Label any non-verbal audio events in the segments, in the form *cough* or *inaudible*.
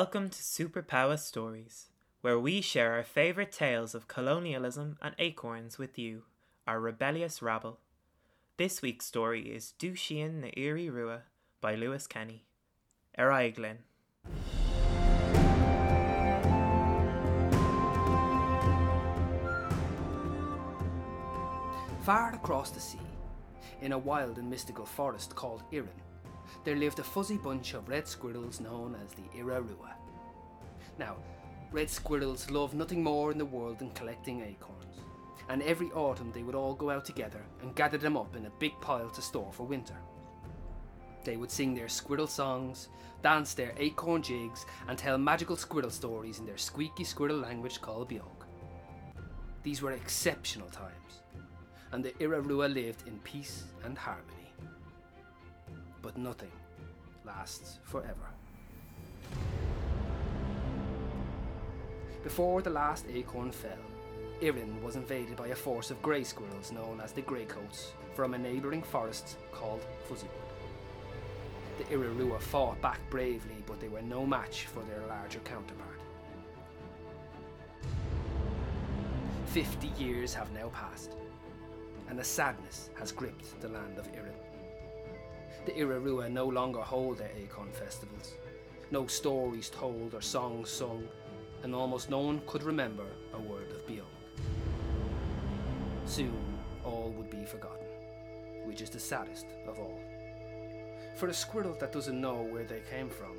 Welcome to Superpower Stories, where we share our favourite tales of colonialism and acorns with you, our rebellious rabble. This week's story is Dushian na Iri Rua by Lewis Kenny. Eraiglin. Far across the sea, in a wild and mystical forest called Irin, there lived a fuzzy bunch of red squirrels known as the Irarua. Now, red squirrels love nothing more in the world than collecting acorns, and every autumn they would all go out together and gather them up in a big pile to store for winter. They would sing their squirrel songs, dance their acorn jigs, and tell magical squirrel stories in their squeaky squirrel language called Biog. These were exceptional times, and the Irarua lived in peace and harmony. But nothing lasts forever. Before the last acorn fell, Irin was invaded by a force of grey squirrels known as the Greycoats from a neighbouring forest called Fuzzywood. The Irirua fought back bravely, but they were no match for their larger counterpart. Fifty years have now passed, and a sadness has gripped the land of Irin. The Irarua no longer hold their acorn festivals, no stories told or songs sung, and almost no one could remember a word of Biog. Soon all would be forgotten, which is the saddest of all. For a squirrel that doesn't know where they came from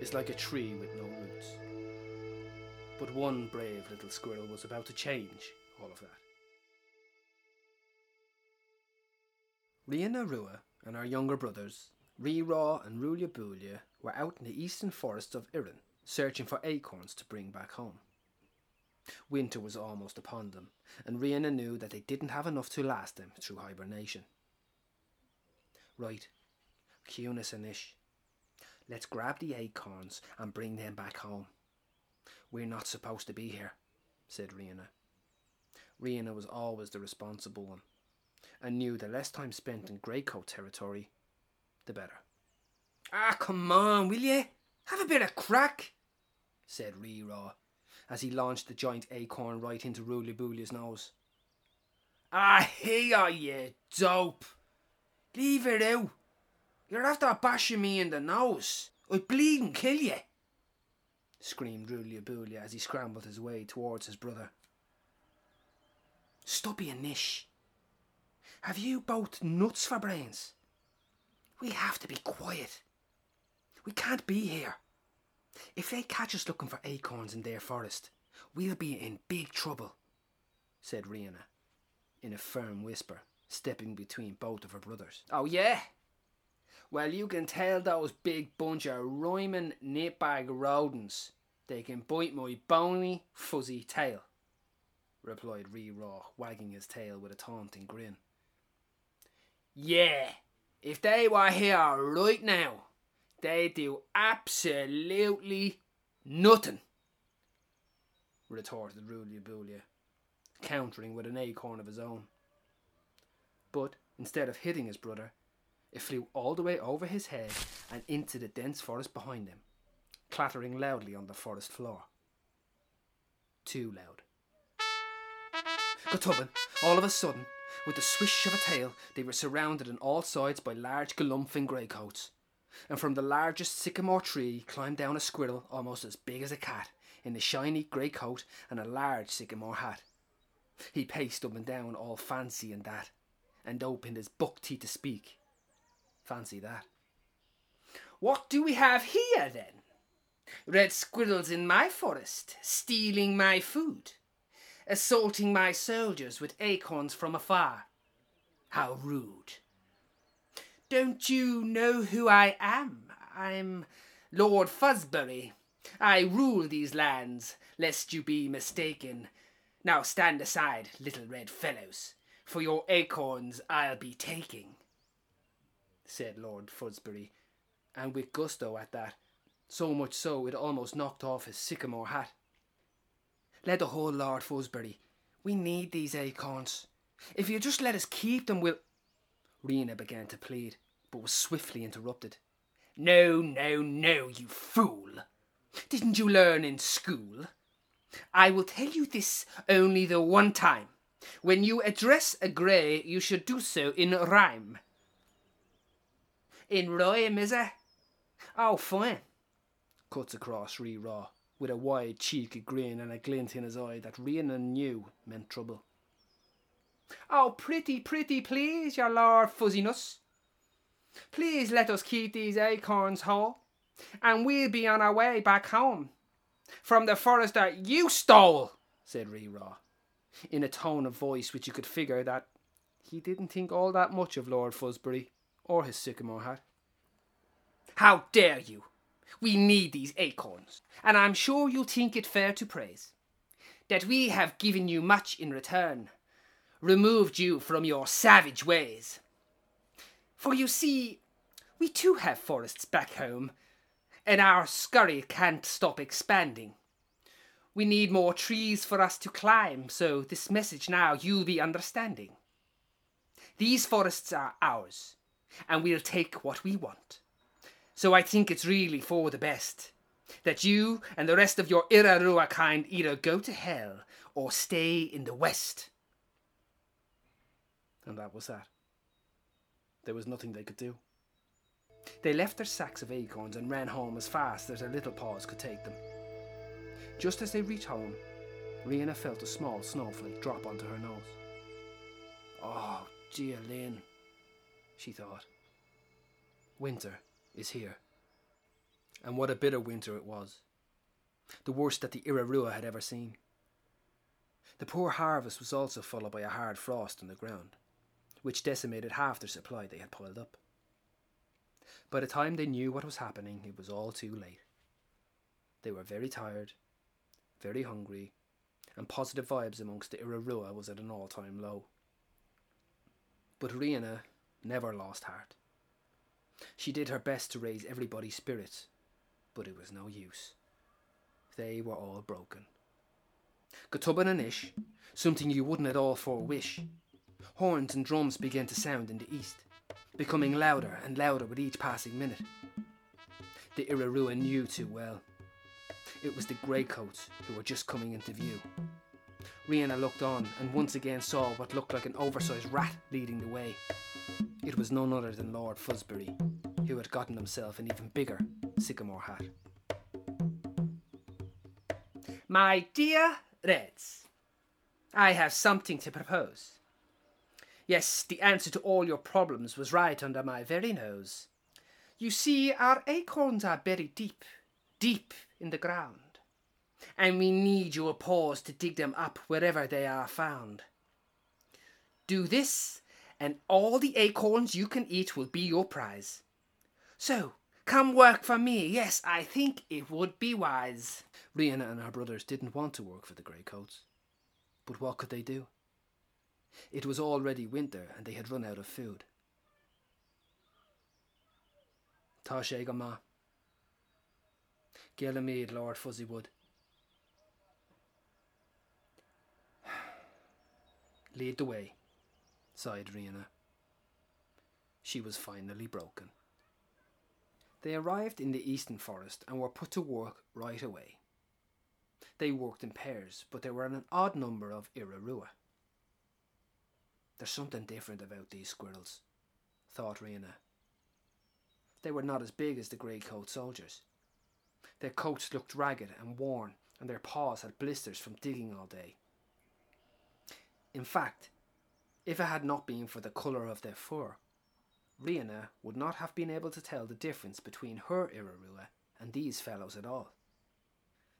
is like a tree with no roots. But one brave little squirrel was about to change all of that. Riana Rua and her younger brothers, Rira and Rulia Bulia, were out in the eastern forests of Irin, searching for acorns to bring back home. Winter was almost upon them, and Rihanna knew that they didn't have enough to last them through hibernation. Right, Cunis and Ish, let's grab the acorns and bring them back home. We're not supposed to be here, said Rihanna. Rihanna was always the responsible one, and knew the less time spent in Greycoat territory, the better. Ah, come on, will ye? Have a bit of crack, said Ree-Raw, as he launched the giant acorn right into Bulia's nose. Ah, here, you dope! Leave it out! You're after bashing me in the nose! I'd bleed and kill you! screamed Bulia as he scrambled his way towards his brother. Stop and Nish, have you both nuts for brains? We have to be quiet. We can't be here. If they catch us looking for acorns in their forest, we'll be in big trouble, said Rihanna, in a firm whisper, stepping between both of her brothers. Oh, yeah? Well, you can tell those big bunch of rhyming nitbag rodents they can bite my bony, fuzzy tail, replied Ree Raw, wagging his tail with a taunting grin. Yeah, if they were here right now, they'd do absolutely nothing, retorted Rulia countering with an acorn of his own. But instead of hitting his brother, it flew all the way over his head and into the dense forest behind him, clattering loudly on the forest floor. Too loud. Gotubin, all of a sudden, with the swish of a tail, they were surrounded on all sides by large galumphing greycoats and from the largest sycamore tree climbed down a squirrel almost as big as a cat, in a shiny grey coat and a large sycamore hat. He paced up and down all fancy and that, and opened his buck teeth to speak. Fancy that. What do we have here then? Red squirrels in my forest, stealing my food, assaulting my soldiers with acorns from afar. How rude. Don't you know who I am? I'm Lord Fuzbury. I rule these lands, lest you be mistaken. Now stand aside, little red fellows, for your acorns I'll be taking, said Lord Fuzbury, and with gusto at that, so much so it almost knocked off his sycamore hat. Let the whole Lord Fuzbury. We need these acorns. If you just let us keep them, we'll. Rena began to plead, but was swiftly interrupted. No, no, no, you fool, Didn't you learn in school? I will tell you this only the one time. When you address a grey, you should do so in rhyme. In rhyme, is it? Oh, fine. Cuts across Re Raw, with a wide, cheeky grin and a glint in his eye that Rhiannon knew meant trouble. Oh, pretty, pretty, please, your Lord Fuzziness. Please let us keep these acorns whole, and we'll be on our way back home. From the forest that you stole, said Ree Raw, in a tone of voice which you could figure that he didn't think all that much of Lord Fuzbury or his sycamore hat. How dare you! We need these acorns, and I'm sure you'll think it fair to praise that we have given you much in return, removed you from your savage ways. For you see, we too have forests back home, and our scurry can't stop expanding. We need more trees for us to climb, so this message now you'll be understanding. These forests are ours, and we'll take what we want. So I think it's really for the best that you and the rest of your Irarua kind either go to hell or stay in the West. And that was that. There was nothing they could do. They left their sacks of acorns and ran home as fast as their little paws could take them. Just as they reached home, Rihanna felt a small snowflake drop onto her nose. Oh, dear Lynn, she thought. Winter is here. And what a bitter winter it was. The worst that the Irarua had ever seen. The poor harvest was also followed by a hard frost on the ground, which decimated half their supply they had piled up. By the time they knew what was happening, it was all too late. They were very tired, very hungry, and positive vibes amongst the Irarua was at an all time low. But Rihanna never lost heart. She did her best to raise everybody's spirits, but it was no use. They were all broken. Gutubban and Ish, something you wouldn't at all for wish. Horns and drums began to sound in the east, becoming louder and louder with each passing minute. The Irarua knew too well. It was the Greycoats who were just coming into view. Rihanna looked on and once again saw what looked like an oversized rat leading the way. It was none other than Lord Fuzbury, who had gotten himself an even bigger sycamore hat. My dear Reds, I have something to propose. Yes, the answer to all your problems was right under my very nose. You see, our acorns are buried deep, deep in the ground, and we need your paws to dig them up wherever they are found. Do this, and all the acorns you can eat will be your prize. So, come work for me. Yes, I think it would be wise. Rihanna and her brothers didn't want to work for the Greycoats. But what could they do? It was already winter and they had run out of food. Tá sé Lord Fuzzywood. Lead the way, sighed Rihanna. She was finally broken. They arrived in the eastern forest and were put to work right away. They worked in pairs, but there were an odd number of Irarua. There's something different about these squirrels, thought Rihanna. They were not as big as the grey coat soldiers. Their coats looked ragged and worn, and their paws had blisters from digging all day. In fact, if it had not been for the colour of their fur, Rihanna would not have been able to tell the difference between her Irarua and these fellows at all.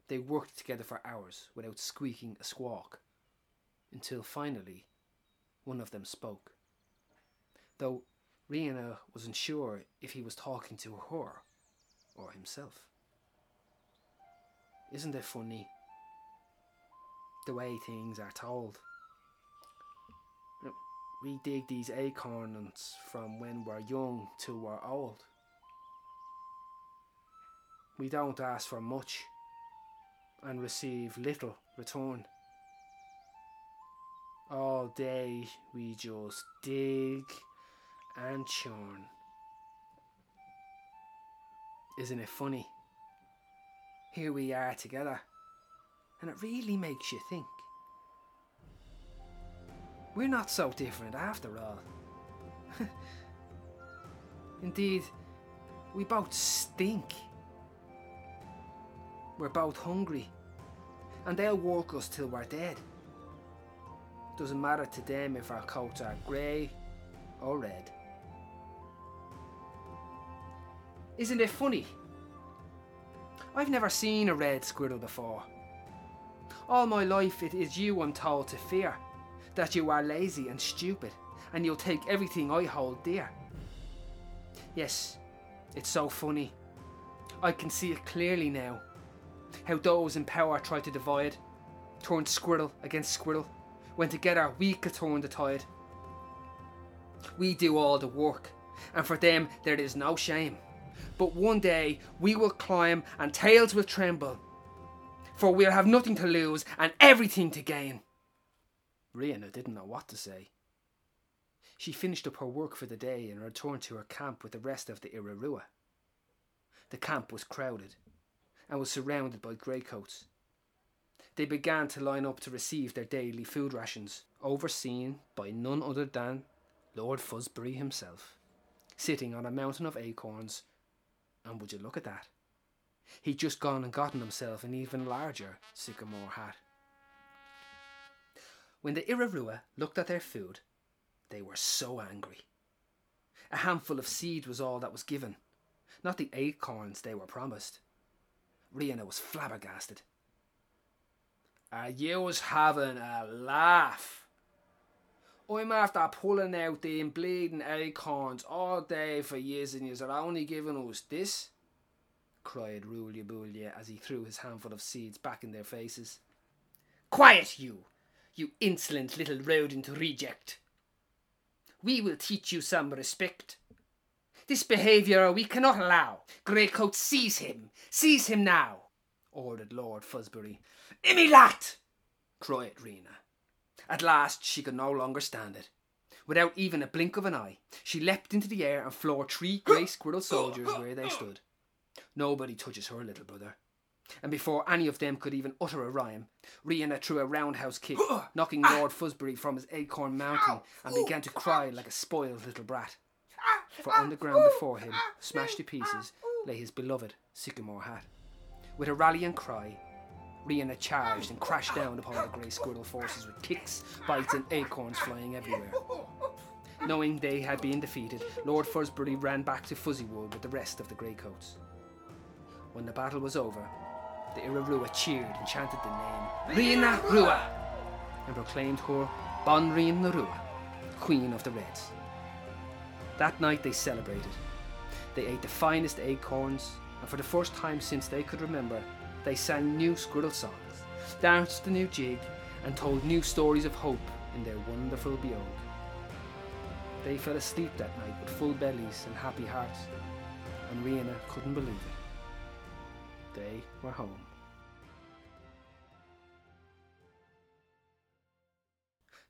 They worked together for hours without squeaking a squawk, until finally one of them spoke. Though Rihanna wasn't sure if he was talking to her or himself. Isn't it funny? The way things are told. We dig these acorns from when we're young till we're old. We don't ask for much and receive little return. All day we just dig and churn. Isn't it funny? here we are together. And it really makes you think. We're not so different after all. *laughs* Indeed, we both stink. We're both hungry. And they'll work us till we're dead. Doesn't matter to them if our coats are grey or red. Isn't it funny? I've never seen a red squirrel before. All my life it is you I'm told to fear, that you are lazy and stupid, and you'll take everything I hold dear. Yes, it's so funny. I can see it clearly now. How those in power try to divide, turn squirrel against squirrel, when together we could turn the tide. We do all the work, and for them there is no shame. But one day we will climb and tails will tremble, for we'll have nothing to lose and everything to gain. Rihanna didn't know what to say. She finished up her work for the day and returned to her camp with the rest of the Irarua. The camp was crowded and was surrounded by greycoats. They began to line up to receive their daily food rations, overseen by none other than Lord Fuzbury himself, sitting on a mountain of acorns. And would you look at that? He'd just gone and gotten himself an even larger sycamore hat. When the Irarua looked at their food, they were so angry. A handful of seed was all that was given, not the acorns they were promised. Rihanna was flabbergasted. Ah, are yous having a laugh? I'm after pulling out them bleeding acorns all day for years and years are only giving us this? cried Rulya as he threw his handful of seeds back in their faces. Quiet, you! You insolent little rodent reject! We will teach you some respect. This behaviour we cannot allow. Greycoat, seize him! Seize him now! ordered Lord Fuzbury. Immy lat! cried Rena. At last she could no longer stand it. Without even a blink of an eye, she leapt into the air and floored three grey squirrel soldiers where they stood. Nobody touches her little brother. And before any of them could even utter a rhyme, Rihanna threw a roundhouse kick, *gasps* knocking Lord Fuzbury from his acorn mountain, and began to cry like a spoiled little brat. For on the ground before him, smashed to pieces, lay his beloved sycamore hat. With a rallying cry, Rihanna charged and crashed down upon the grey squirrel forces with kicks, bites, and acorns flying everywhere. Knowing they had been defeated, Lord Fuzbury ran back to Fuzzywood with the rest of the greycoats. When the battle was over, the Irarua cheered and chanted the name Rina Rua and proclaimed her Bon Rina Rua, Queen of the Reds. That night they celebrated. They ate the finest acorns, and for the first time since they could remember, they sang new squirrel songs, danced the new jig, and told new stories of hope in their wonderful biog. They fell asleep that night with full bellies and happy hearts, and Rihanna couldn't believe it. They were home.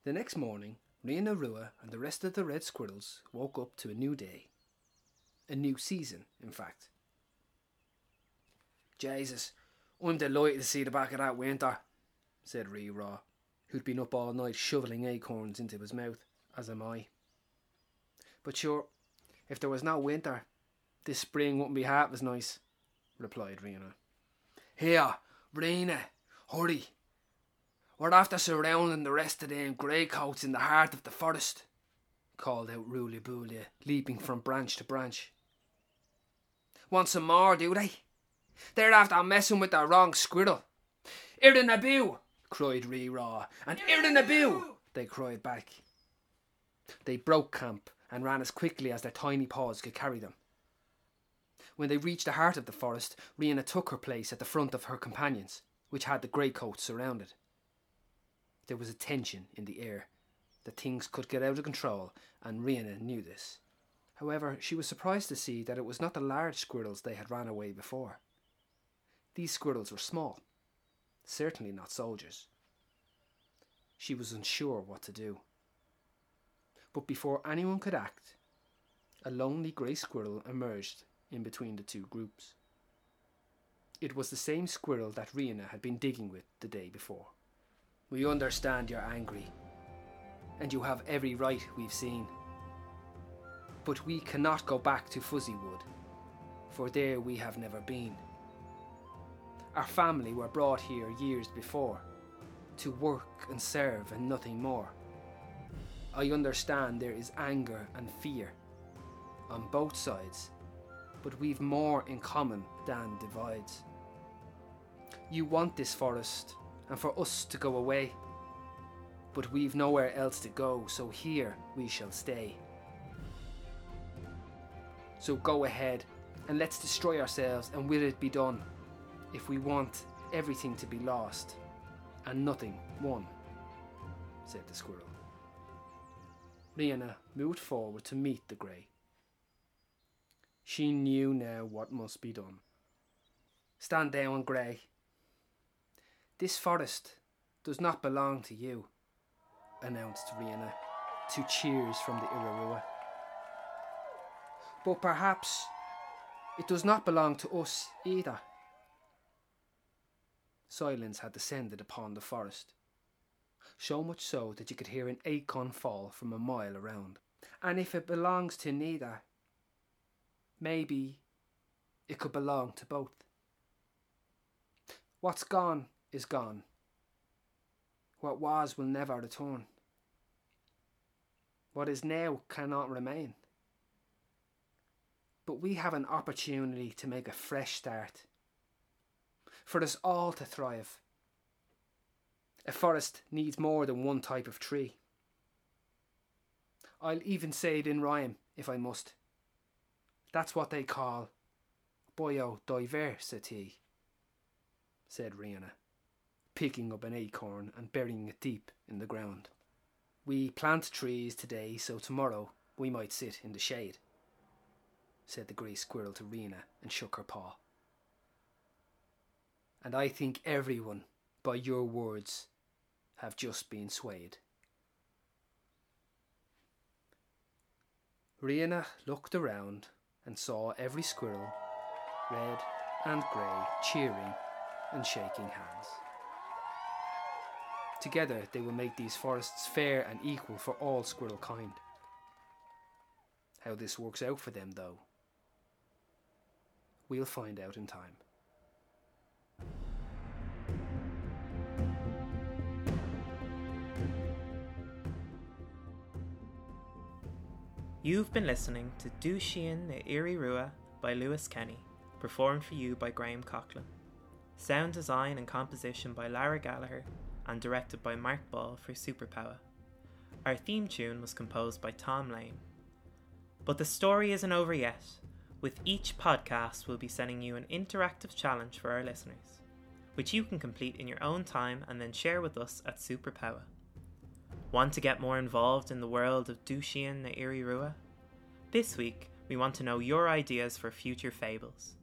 The next morning, Rihanna Rua and the rest of the red squirrels woke up to a new day. A new season, in fact. Jesus, I'm delighted to see the back of that winter, said Ree Raw, who'd been up all night shoveling acorns into his mouth, as am I. But sure, if there was no winter, this spring wouldn't be half as nice, replied Rena. Here, Rena, hurry. We're after surrounding the rest of them greycoats in the heart of the forest, called out Rooly Boolia, leaping from branch to branch. Want some more, do they? They're after messing with the wrong squirrel. Irrinaboo! cried Ree Raw, and Irrinaboo! they cried back. They broke camp and ran as quickly as their tiny paws could carry them. When they reached the heart of the forest, Rihanna took her place at the front of her companions, which had the greycoats surrounded. There was a tension in the air that things could get out of control, and Rihanna knew this. However, she was surprised to see that it was not the large squirrels they had ran away before. These squirrels were small, certainly not soldiers. She was unsure what to do. But before anyone could act, a lonely grey squirrel emerged in between the two groups. It was the same squirrel that Rena had been digging with the day before. We understand you're angry, and you have every right we've seen. But we cannot go back to Fuzzywood, for there we have never been. Our family were brought here years before, to work and serve and nothing more. I understand there is anger and fear on both sides, but we've more in common than divides. You want this forest and for us to go away, but we've nowhere else to go, so here we shall stay. So go ahead and let's destroy ourselves, and will it be done if we want everything to be lost and nothing won? said the squirrel. Rihanna moved forward to meet the grey. She knew now what must be done. Stand down, Grey. This forest does not belong to you, announced Rihanna to cheers from the Irarua. But perhaps it does not belong to us either. Silence had descended upon the forest, so much so that you could hear an acorn fall from a mile around. And if it belongs to neither, maybe it could belong to both. What's gone is gone. What was will never return. What is now cannot remain. But we have an opportunity to make a fresh start. For us all to thrive. A forest needs more than one type of tree. I'll even say it in rhyme if I must. That's what they call biodiversity, said Rihanna, picking up an acorn and burying it deep in the ground. We plant trees today so tomorrow we might sit in the shade, said the grey squirrel to Rena and shook her paw. And I think everyone, by your words, have just been swayed. Rena looked around and saw every squirrel, red and grey, cheering and shaking hands. Together they will make these forests fair and equal for all squirrel kind. How this works out for them, though, we'll find out in time. You've been listening to Dushian na Iri Rua by Lewis Kenny, performed for you by Graham Coughlin. Sound design and composition by Lara Gallagher and directed by Mark Ball for Superpower. Our theme tune was composed by Tom Lane. But the story isn't over yet. With each podcast, we'll be sending you an interactive challenge for our listeners, which you can complete in your own time and then share with us at Superpower. Want to get more involved in the world of Dushian na Irirua? This week, we want to know your ideas for future fables.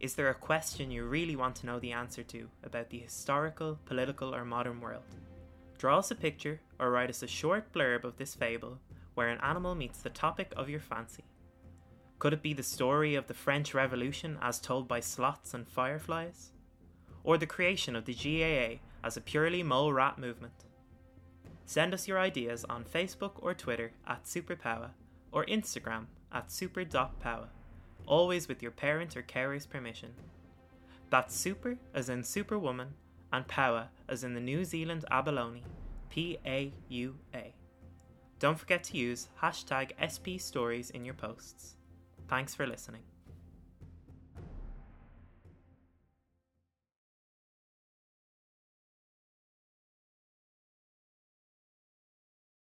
Is there a question you really want to know the answer to about the historical, political, or modern world? Draw us a picture or write us a short blurb of this fable where an animal meets the topic of your fancy. Could it be the story of the French Revolution as told by sloths and fireflies? Or the creation of the GAA as a purely mole rat movement? Send us your ideas on Facebook or Twitter at Superpower or Instagram at super.power, always with your parent or carer's permission. That's super as in superwoman and power as in the New Zealand abalone, P A U A. Don't forget to use hashtag SP Stories in your posts. Thanks for listening.